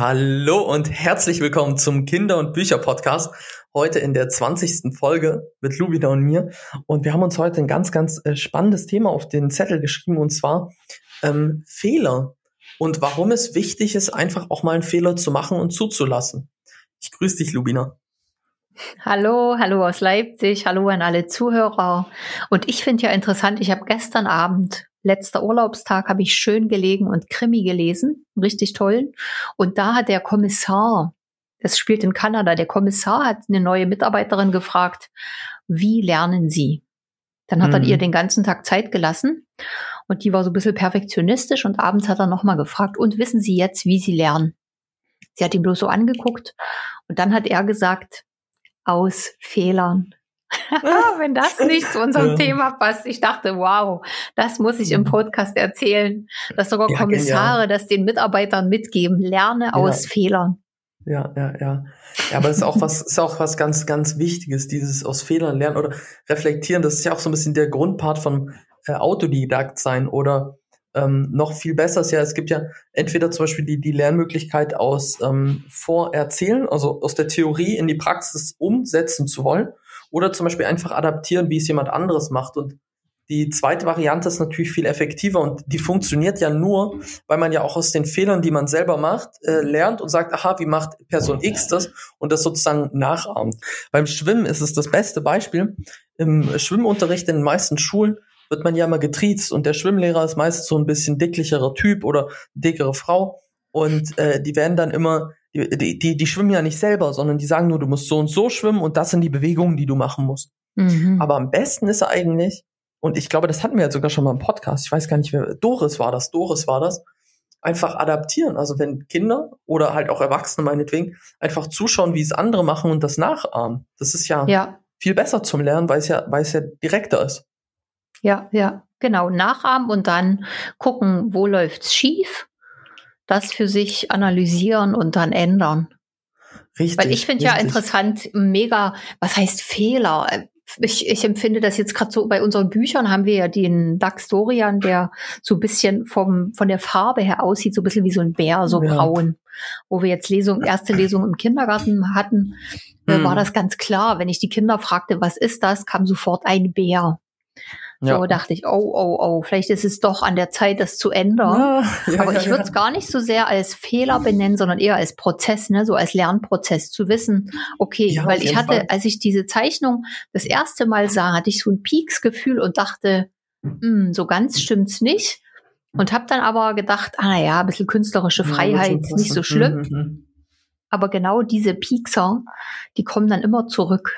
Hallo und herzlich willkommen zum Kinder- und Bücher-Podcast. Heute in der 20. Folge mit Lubina und mir. Und wir haben uns heute ein ganz, ganz äh, spannendes Thema auf den Zettel geschrieben und zwar ähm, Fehler und warum es wichtig ist, einfach auch mal einen Fehler zu machen und zuzulassen. Ich grüße dich, Lubina. Hallo, hallo aus Leipzig, hallo an alle Zuhörer. Und ich finde ja interessant, ich habe gestern Abend letzter Urlaubstag habe ich schön gelegen und Krimi gelesen, richtig toll. Und da hat der Kommissar, das spielt in Kanada, der Kommissar hat eine neue Mitarbeiterin gefragt, wie lernen Sie? Dann hat mhm. er ihr den ganzen Tag Zeit gelassen und die war so ein bisschen perfektionistisch und abends hat er nochmal gefragt, und wissen Sie jetzt, wie Sie lernen? Sie hat ihn bloß so angeguckt und dann hat er gesagt, aus Fehlern. Wenn das nicht zu unserem ja. Thema passt. Ich dachte, wow, das muss ich im mhm. Podcast erzählen, dass sogar ja, Kommissare genial. das den Mitarbeitern mitgeben. Lerne ja. aus Fehlern. Ja, ja, ja. Ja, aber das ist auch was, ist auch was ganz, ganz Wichtiges, dieses aus Fehlern lernen oder reflektieren. Das ist ja auch so ein bisschen der Grundpart von äh, Autodidakt sein oder ähm, noch viel besser ist ja, es gibt ja entweder zum Beispiel die, die Lernmöglichkeit aus ähm, Vorerzählen, also aus der Theorie in die Praxis umsetzen zu wollen oder zum Beispiel einfach adaptieren, wie es jemand anderes macht. Und die zweite Variante ist natürlich viel effektiver und die funktioniert ja nur, weil man ja auch aus den Fehlern, die man selber macht, äh, lernt und sagt, aha, wie macht Person X das und das sozusagen nachahmt. Beim Schwimmen ist es das beste Beispiel. Im Schwimmunterricht in den meisten Schulen wird man ja immer getriezt und der Schwimmlehrer ist meistens so ein bisschen dicklicherer Typ oder dickere Frau und äh, die werden dann immer die, die, die schwimmen ja nicht selber, sondern die sagen nur, du musst so und so schwimmen und das sind die Bewegungen, die du machen musst. Mhm. Aber am besten ist eigentlich, und ich glaube, das hatten wir jetzt sogar schon mal im Podcast, ich weiß gar nicht, wer, Doris war das, Doris war das, einfach adaptieren. Also wenn Kinder oder halt auch Erwachsene meinetwegen einfach zuschauen, wie es andere machen und das nachahmen. Das ist ja, ja. viel besser zum Lernen, weil es ja, weil es ja direkter ist. Ja, ja, genau. Nachahmen und dann gucken, wo läuft's schief das für sich analysieren und dann ändern. Richtig. Weil ich finde ja interessant, mega, was heißt Fehler? Ich, ich empfinde das jetzt gerade so, bei unseren Büchern haben wir ja den Dax Dorian, der so ein bisschen vom, von der Farbe her aussieht, so ein bisschen wie so ein Bär, so ja. braun. Wo wir jetzt Lesung, erste Lesung im Kindergarten hatten, hm. war das ganz klar. Wenn ich die Kinder fragte, was ist das, kam sofort ein Bär. Ja. So dachte ich, oh, oh, oh, vielleicht ist es doch an der Zeit, das zu ändern. Ja, ja, Aber ich würde es gar nicht so sehr als Fehler benennen, sondern eher als Prozess, ne, so als Lernprozess zu wissen, okay, weil ich hatte, Fall. als ich diese Zeichnung das erste Mal sah, hatte ich so ein Peaks-Gefühl und dachte, hm, so ganz stimmt's nicht. Und habe dann aber gedacht, ah naja, ein bisschen künstlerische Freiheit, ist nicht so schlimm. Mhm, mhm. Aber genau diese Piekser, die kommen dann immer zurück.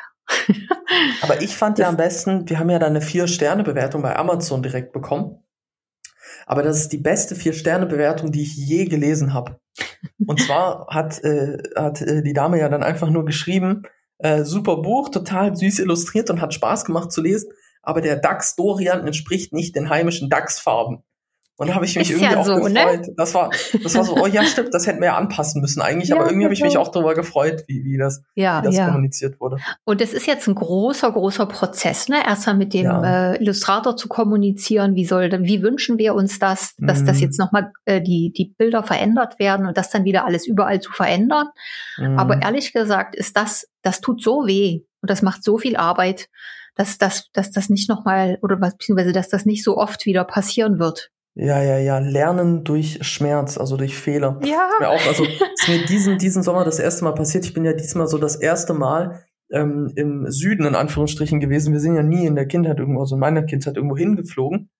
Aber ich fand ja am besten, wir haben ja da eine Vier-Sterne-Bewertung bei Amazon direkt bekommen. Aber das ist die beste Vier-Sterne-Bewertung, die ich je gelesen habe. Und zwar hat, äh, hat äh, die Dame ja dann einfach nur geschrieben, äh, super Buch, total süß illustriert und hat Spaß gemacht zu lesen, aber der DAX Dorian entspricht nicht den heimischen DAX-Farben. Und da habe ich mich ist irgendwie ja auch so, ne? gefreut. Ne? Das war, das war so, oh ja, stimmt, das hätten wir ja anpassen müssen eigentlich, ja, aber irgendwie habe ich mich auch darüber gefreut, wie, wie das, ja, wie das kommuniziert wurde. Und es ist jetzt ein großer, großer Prozess, ne? Erstmal mit dem äh, Illustrator zu kommunizieren, wie soll, wie wünschen wir uns das, dass mhm. das jetzt nochmal äh, die, die Bilder verändert werden und das dann wieder alles überall zu verändern. Mhm. Aber ehrlich gesagt ist das, das tut so weh und das macht so viel Arbeit, dass, dass, dass das nicht nochmal, oder beziehungsweise, dass das nicht so oft wieder passieren wird. Ja, ja, ja. Lernen durch Schmerz, also durch Fehler. Ja. Mir auch, also ist mir diesen, diesen Sommer das erste Mal passiert. Ich bin ja diesmal so das erste Mal ähm, im Süden in Anführungsstrichen gewesen. Wir sind ja nie in der Kindheit irgendwo, also in meiner Kindheit irgendwo hingeflogen.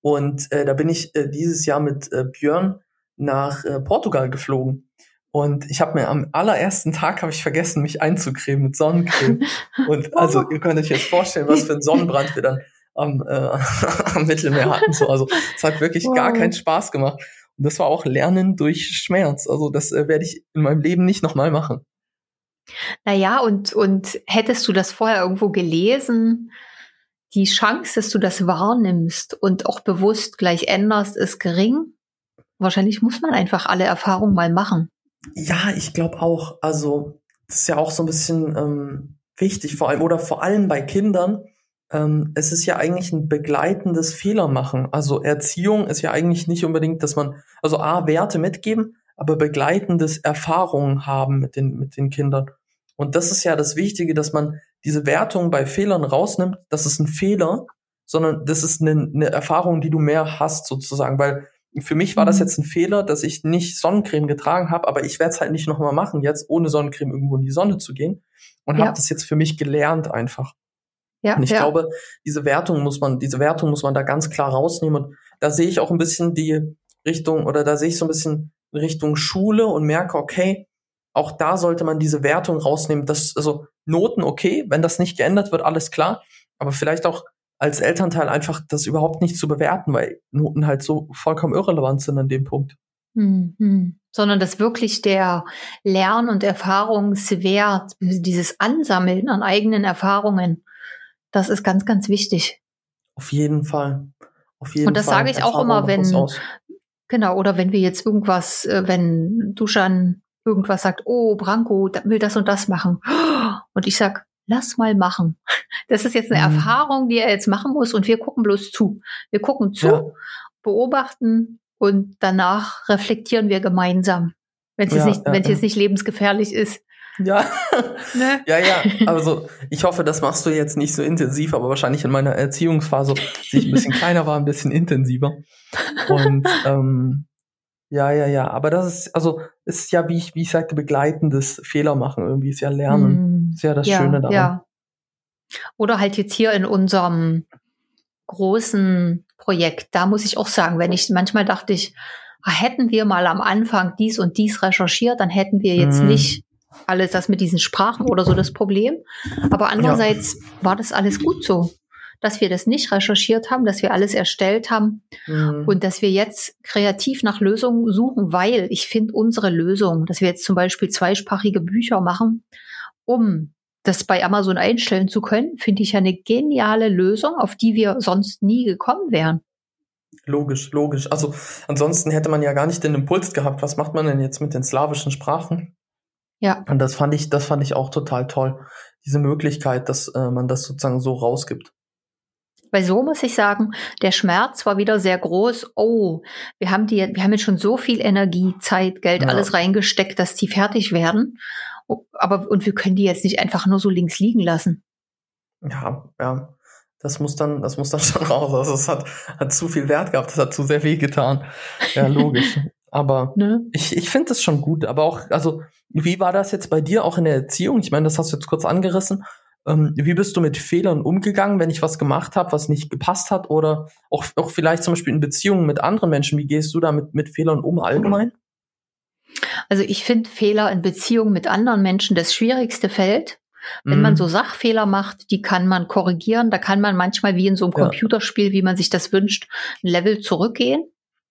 Und äh, da bin ich äh, dieses Jahr mit äh, Björn nach äh, Portugal geflogen. Und ich habe mir am allerersten Tag habe ich vergessen, mich einzucremen mit Sonnencreme. Und also ihr könnt euch jetzt vorstellen, was für ein Sonnenbrand wir dann am, äh, am Mittelmeer hatten. So. Also es hat wirklich wow. gar keinen Spaß gemacht. Und das war auch Lernen durch Schmerz. Also das äh, werde ich in meinem Leben nicht nochmal machen. Naja, und, und hättest du das vorher irgendwo gelesen, die Chance, dass du das wahrnimmst und auch bewusst gleich änderst, ist gering. Wahrscheinlich muss man einfach alle Erfahrungen mal machen. Ja, ich glaube auch. Also, das ist ja auch so ein bisschen ähm, wichtig, vor allem oder vor allem bei Kindern, ähm, es ist ja eigentlich ein begleitendes Fehlermachen. Also Erziehung ist ja eigentlich nicht unbedingt, dass man, also A, Werte mitgeben, aber begleitendes Erfahrungen haben mit den, mit den Kindern. Und das ist ja das Wichtige, dass man diese Wertung bei Fehlern rausnimmt. Das ist ein Fehler, sondern das ist eine, eine Erfahrung, die du mehr hast sozusagen, weil für mich war das mhm. jetzt ein Fehler, dass ich nicht Sonnencreme getragen habe, aber ich werde es halt nicht nochmal machen, jetzt ohne Sonnencreme irgendwo in die Sonne zu gehen und ja. habe das jetzt für mich gelernt einfach. Ja, und ich ja. glaube, diese Wertung muss man, diese Wertung muss man da ganz klar rausnehmen. Und da sehe ich auch ein bisschen die Richtung, oder da sehe ich so ein bisschen Richtung Schule und merke, okay, auch da sollte man diese Wertung rausnehmen. Das, also Noten, okay, wenn das nicht geändert wird, alles klar. Aber vielleicht auch als Elternteil einfach das überhaupt nicht zu bewerten, weil Noten halt so vollkommen irrelevant sind an dem Punkt. Mhm. Sondern dass wirklich der Lern- und Erfahrungswert, dieses Ansammeln an eigenen Erfahrungen, das ist ganz, ganz wichtig. Auf jeden Fall. Auf jeden und das sage ich auch immer, wenn, genau, oder wenn wir jetzt irgendwas, äh, wenn Duschan irgendwas sagt, oh, Branko will das und das machen. Und ich sag, lass mal machen. Das ist jetzt eine mhm. Erfahrung, die er jetzt machen muss und wir gucken bloß zu. Wir gucken zu, ja. beobachten und danach reflektieren wir gemeinsam, wenn es ja, nicht, ja, wenn es jetzt nicht lebensgefährlich ist. Ja. Ne? ja, ja. Also ich hoffe, das machst du jetzt nicht so intensiv, aber wahrscheinlich in meiner Erziehungsphase, die ich ein bisschen kleiner war, ein bisschen intensiver. Und ähm, ja, ja, ja. Aber das ist, also ist ja, wie ich, wie ich sagte, begleitendes Fehler machen. Irgendwie ist ja Lernen. Mm, ist ja das ja, Schöne daran. Ja. Oder halt jetzt hier in unserem großen Projekt, da muss ich auch sagen, wenn ich manchmal dachte ich, ah, hätten wir mal am Anfang dies und dies recherchiert, dann hätten wir jetzt mm. nicht alles das mit diesen Sprachen oder so das Problem. Aber andererseits ja. war das alles gut so dass wir das nicht recherchiert haben, dass wir alles erstellt haben mhm. und dass wir jetzt kreativ nach Lösungen suchen, weil ich finde unsere Lösung, dass wir jetzt zum Beispiel zweisprachige Bücher machen, um das bei Amazon einstellen zu können, finde ich eine geniale Lösung, auf die wir sonst nie gekommen wären. Logisch, logisch. Also ansonsten hätte man ja gar nicht den Impuls gehabt, was macht man denn jetzt mit den slawischen Sprachen? Ja. Und das fand ich, das fand ich auch total toll. Diese Möglichkeit, dass äh, man das sozusagen so rausgibt. Weil so muss ich sagen, der Schmerz war wieder sehr groß. Oh, wir haben die, wir haben jetzt schon so viel Energie, Zeit, Geld, ja. alles reingesteckt, dass die fertig werden. Aber, und wir können die jetzt nicht einfach nur so links liegen lassen. Ja, ja. Das muss dann, das muss dann schon raus. Also es hat, hat zu viel Wert gehabt, das hat zu sehr weh getan. Ja, logisch. Aber ne? ich, ich finde das schon gut. Aber auch, also, wie war das jetzt bei dir auch in der Erziehung? Ich meine, das hast du jetzt kurz angerissen. Ähm, wie bist du mit Fehlern umgegangen, wenn ich was gemacht habe, was nicht gepasst hat? Oder auch, auch vielleicht zum Beispiel in Beziehungen mit anderen Menschen. Wie gehst du da mit, mit Fehlern um allgemein? Also ich finde Fehler in Beziehungen mit anderen Menschen das schwierigste Feld. Wenn mhm. man so Sachfehler macht, die kann man korrigieren. Da kann man manchmal wie in so einem ja. Computerspiel, wie man sich das wünscht, ein Level zurückgehen.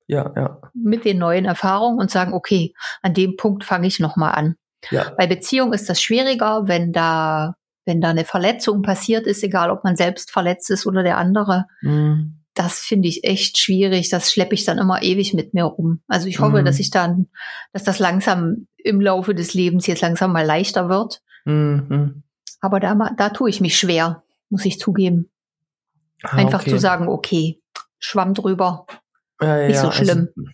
Ja, ja. Mit den neuen Erfahrungen und sagen, okay, an dem Punkt fange ich nochmal an. Ja. Bei Beziehung ist das schwieriger, wenn da wenn da eine Verletzung passiert ist, egal ob man selbst verletzt ist oder der andere. Mhm. Das finde ich echt schwierig. Das schleppe ich dann immer ewig mit mir rum. Also ich hoffe, mhm. dass ich dann, dass das langsam im Laufe des Lebens jetzt langsam mal leichter wird. Mhm. Aber da, da tue ich mich schwer, muss ich zugeben. Ah, Einfach okay. zu sagen, okay, Schwamm drüber. Ja, ja, Nicht so schlimm. Also,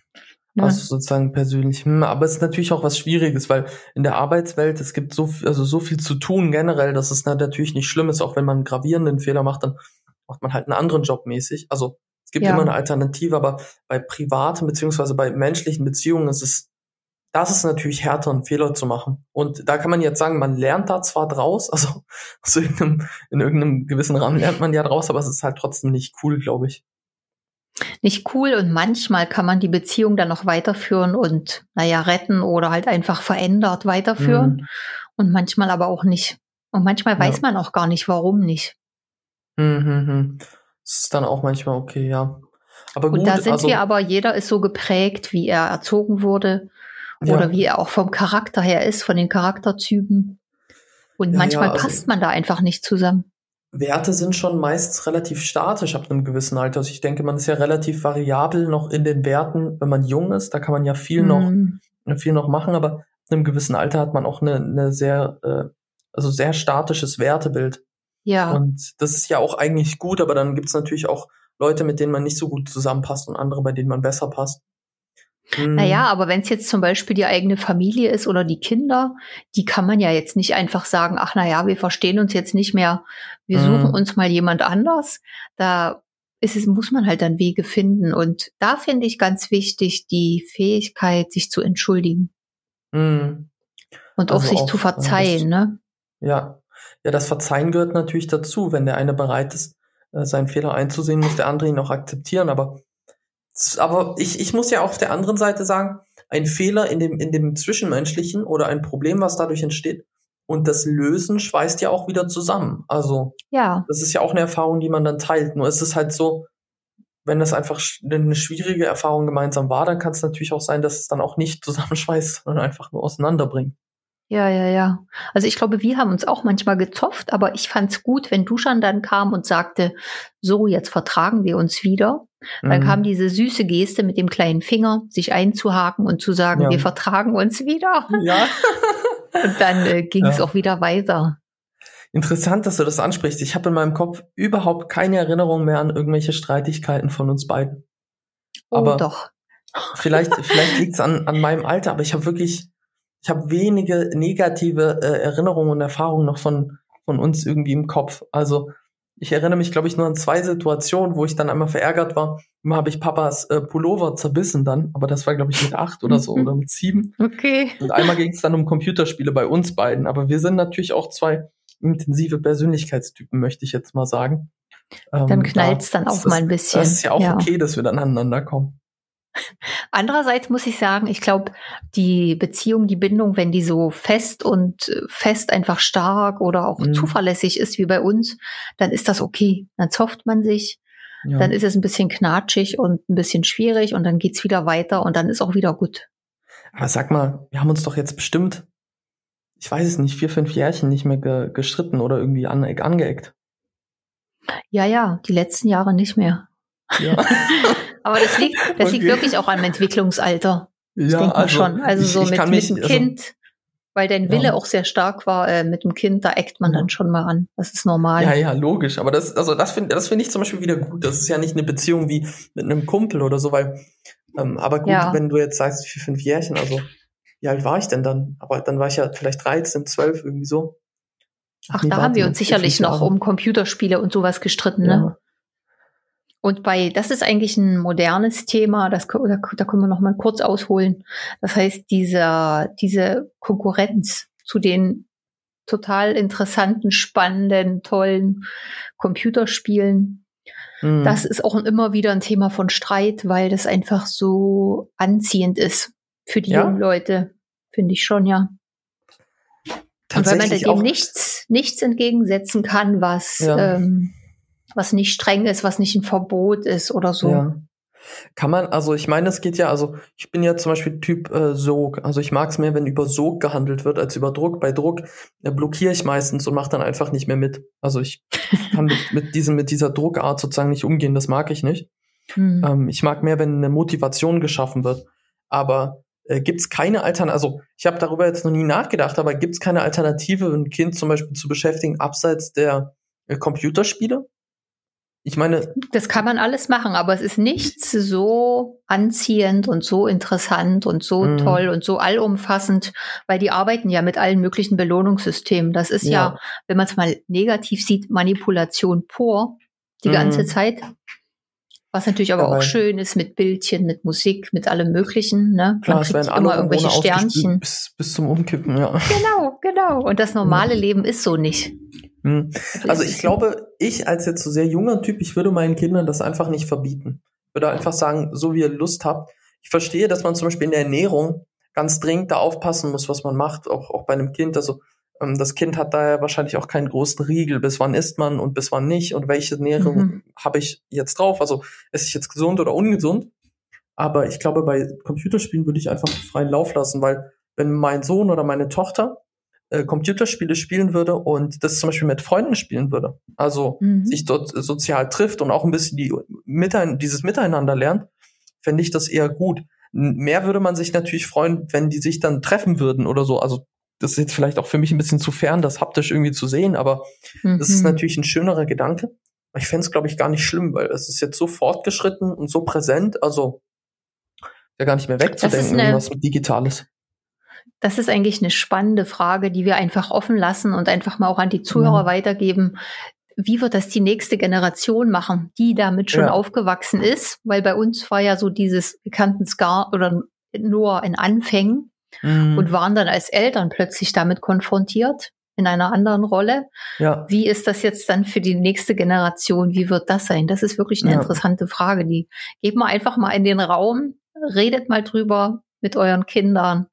ja. Also sozusagen persönlich. Hm, aber es ist natürlich auch was Schwieriges, weil in der Arbeitswelt, es gibt so, also so viel zu tun generell, dass es natürlich nicht schlimm ist, auch wenn man einen gravierenden Fehler macht, dann macht man halt einen anderen Job mäßig. Also es gibt ja. immer eine Alternative, aber bei privaten beziehungsweise bei menschlichen Beziehungen ist es, das ist natürlich härter, einen Fehler zu machen. Und da kann man jetzt sagen, man lernt da zwar draus, also irgendeinem, in irgendeinem gewissen Rahmen lernt man ja draus, aber es ist halt trotzdem nicht cool, glaube ich nicht cool und manchmal kann man die Beziehung dann noch weiterführen und, naja, retten oder halt einfach verändert weiterführen mhm. und manchmal aber auch nicht. Und manchmal ja. weiß man auch gar nicht, warum nicht. Mhm. Das ist dann auch manchmal okay, ja. Aber gut, und da sind also, wir aber, jeder ist so geprägt, wie er erzogen wurde oder ja. wie er auch vom Charakter her ist, von den Charakterzügen. Und ja, manchmal also, passt man da einfach nicht zusammen. Werte sind schon meist relativ statisch ab einem gewissen Alter. Also ich denke, man ist ja relativ variabel noch in den Werten, wenn man jung ist. Da kann man ja viel mhm. noch, viel noch machen, aber ab einem gewissen Alter hat man auch eine, eine sehr, äh, also sehr statisches Wertebild. Ja. Und das ist ja auch eigentlich gut, aber dann gibt's natürlich auch Leute, mit denen man nicht so gut zusammenpasst und andere, bei denen man besser passt. Mhm. Naja, aber wenn es jetzt zum Beispiel die eigene Familie ist oder die Kinder, die kann man ja jetzt nicht einfach sagen, ach naja, wir verstehen uns jetzt nicht mehr, wir mhm. suchen uns mal jemand anders. Da ist es, muss man halt dann Wege finden. Und da finde ich ganz wichtig die Fähigkeit, sich zu entschuldigen. Mhm. Und also auch sich auch, zu verzeihen, das, ne? Ja. Ja, das Verzeihen gehört natürlich dazu. Wenn der eine bereit ist, äh, seinen Fehler einzusehen, muss der andere ihn auch akzeptieren. Aber aber ich, ich muss ja auch auf der anderen Seite sagen, ein Fehler in dem, in dem Zwischenmenschlichen oder ein Problem, was dadurch entsteht, und das Lösen schweißt ja auch wieder zusammen. Also, ja. das ist ja auch eine Erfahrung, die man dann teilt. Nur ist es halt so, wenn das einfach eine schwierige Erfahrung gemeinsam war, dann kann es natürlich auch sein, dass es dann auch nicht zusammenschweißt, sondern einfach nur auseinanderbringt. Ja, ja, ja. Also ich glaube, wir haben uns auch manchmal gezofft, aber ich fand es gut, wenn Duschan dann kam und sagte, so, jetzt vertragen wir uns wieder. Dann mhm. kam diese süße Geste mit dem kleinen Finger, sich einzuhaken und zu sagen, ja. wir vertragen uns wieder. Ja. und dann äh, ging es ja. auch wieder weiter. Interessant, dass du das ansprichst. Ich habe in meinem Kopf überhaupt keine Erinnerung mehr an irgendwelche Streitigkeiten von uns beiden. Oh, aber doch. Vielleicht, vielleicht liegt es an, an meinem Alter, aber ich habe wirklich ich habe wenige negative äh, Erinnerungen und Erfahrungen noch von, von uns irgendwie im Kopf. Also ich erinnere mich, glaube ich, nur an zwei Situationen, wo ich dann einmal verärgert war. Immer habe ich Papas äh, Pullover zerbissen dann, aber das war, glaube ich, mit acht oder so oder mit sieben. Okay. Und einmal ging es dann um Computerspiele bei uns beiden. Aber wir sind natürlich auch zwei intensive Persönlichkeitstypen, möchte ich jetzt mal sagen. Ähm, dann knallt es da, dann auch mal ein bisschen. Das ist ja auch ja. okay, dass wir dann aneinander kommen. Andererseits muss ich sagen, ich glaube, die Beziehung, die Bindung, wenn die so fest und äh, fest einfach stark oder auch mhm. zuverlässig ist wie bei uns, dann ist das okay. Dann zofft man sich, ja. dann ist es ein bisschen knatschig und ein bisschen schwierig und dann geht's wieder weiter und dann ist auch wieder gut. Aber sag mal, wir haben uns doch jetzt bestimmt, ich weiß es nicht, vier, fünf Jährchen nicht mehr ge gestritten oder irgendwie an angeeckt. Ja, ja, die letzten Jahre nicht mehr. Ja. Aber das liegt, das okay. liegt wirklich auch am Entwicklungsalter. Das ja, denkt man also, schon. Also ich, so mit, mit dem also Kind, also, weil dein Wille ja. auch sehr stark war äh, mit dem Kind, da eckt man dann schon mal an. Das ist normal. Ja, ja, logisch. Aber das, also das finde das finde ich zum Beispiel wieder gut. Das ist ja nicht eine Beziehung wie mit einem Kumpel oder so, weil, ähm, aber gut, ja. wenn du jetzt sagst, vier, fünf Jährchen, also wie alt war ich denn dann? Aber dann war ich ja vielleicht 13, 12, irgendwie so. Ach, nee, da haben wir uns sicherlich noch um Computerspiele und sowas gestritten, ne? Und bei, das ist eigentlich ein modernes Thema, das, da, da können wir noch mal kurz ausholen. Das heißt, dieser, diese Konkurrenz zu den total interessanten, spannenden, tollen Computerspielen. Mhm. Das ist auch immer wieder ein Thema von Streit, weil das einfach so anziehend ist für die ja? jungen Leute. Finde ich schon, ja. Und weil man dem nichts, nichts entgegensetzen kann, was ja. ähm, was nicht streng ist, was nicht ein Verbot ist oder so. Ja. Kann man, also ich meine, es geht ja, also ich bin ja zum Beispiel Typ äh, Sog. Also ich mag es mehr, wenn über Sog gehandelt wird als über Druck. Bei Druck äh, blockiere ich meistens und mache dann einfach nicht mehr mit. Also ich kann mit, mit, diesem, mit dieser Druckart sozusagen nicht umgehen, das mag ich nicht. Hm. Ähm, ich mag mehr, wenn eine Motivation geschaffen wird. Aber äh, gibt es keine Alternative, also ich habe darüber jetzt noch nie nachgedacht, aber gibt es keine Alternative, ein Kind zum Beispiel zu beschäftigen, abseits der äh, Computerspiele? Ich meine. Das kann man alles machen, aber es ist nichts so anziehend und so interessant und so mhm. toll und so allumfassend, weil die arbeiten ja mit allen möglichen Belohnungssystemen. Das ist ja, ja wenn man es mal negativ sieht, Manipulation pur die mhm. ganze Zeit. Was natürlich aber, aber auch schön ist mit Bildchen, mit Musik, mit allem Möglichen. Ne? Klar, Man kriegt immer irgendwelche Sternchen. Bis, bis zum Umkippen, ja. Genau, genau. Und das normale mhm. Leben ist so nicht. Hm. Also ich glaube, ich als jetzt so sehr junger Typ, ich würde meinen Kindern das einfach nicht verbieten. Ich würde einfach sagen, so wie ihr Lust habt. Ich verstehe, dass man zum Beispiel in der Ernährung ganz dringend da aufpassen muss, was man macht, auch, auch bei einem Kind. Also ähm, das Kind hat da ja wahrscheinlich auch keinen großen Riegel, bis wann isst man und bis wann nicht und welche Ernährung mhm. habe ich jetzt drauf. Also esse ich jetzt gesund oder ungesund? Aber ich glaube, bei Computerspielen würde ich einfach freien Lauf lassen, weil wenn mein Sohn oder meine Tochter äh, Computerspiele spielen würde und das zum Beispiel mit Freunden spielen würde, also mhm. sich dort sozial trifft und auch ein bisschen die, Mitein dieses Miteinander lernt, fände ich das eher gut. Mehr würde man sich natürlich freuen, wenn die sich dann treffen würden oder so. Also das ist jetzt vielleicht auch für mich ein bisschen zu fern, das haptisch irgendwie zu sehen, aber mhm. das ist mhm. natürlich ein schönerer Gedanke. Ich fände es, glaube ich, gar nicht schlimm, weil es ist jetzt so fortgeschritten und so präsent. Also Ja, gar nicht mehr wegzudenken, irgendwas Digitales. Das ist eigentlich eine spannende Frage, die wir einfach offen lassen und einfach mal auch an die Zuhörer ja. weitergeben. Wie wird das die nächste Generation machen, die damit schon ja. aufgewachsen ist? Weil bei uns war ja so dieses, wir kannten es gar oder nur in Anfängen mhm. und waren dann als Eltern plötzlich damit konfrontiert in einer anderen Rolle. Ja. Wie ist das jetzt dann für die nächste Generation? Wie wird das sein? Das ist wirklich eine ja. interessante Frage. Die geben wir einfach mal in den Raum, redet mal drüber mit euren Kindern.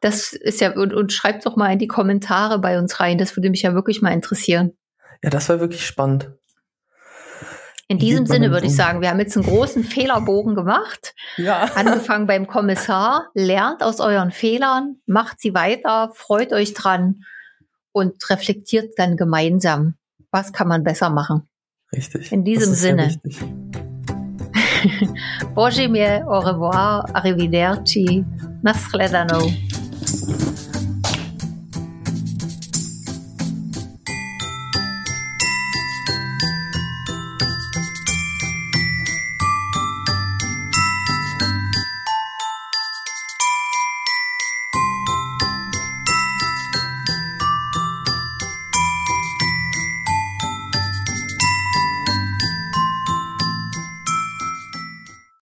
Das ist ja, und, und schreibt doch mal in die Kommentare bei uns rein. Das würde mich ja wirklich mal interessieren. Ja, das war wirklich spannend. In diesem Sinne würde ich sagen, wir haben jetzt einen großen Fehlerbogen gemacht. Ja. Angefangen beim Kommissar. Lernt aus euren Fehlern, macht sie weiter, freut euch dran und reflektiert dann gemeinsam, was kann man besser machen. Richtig. In diesem Sinne. Bonjour, au revoir, arrivederci, nasledano. Thank you.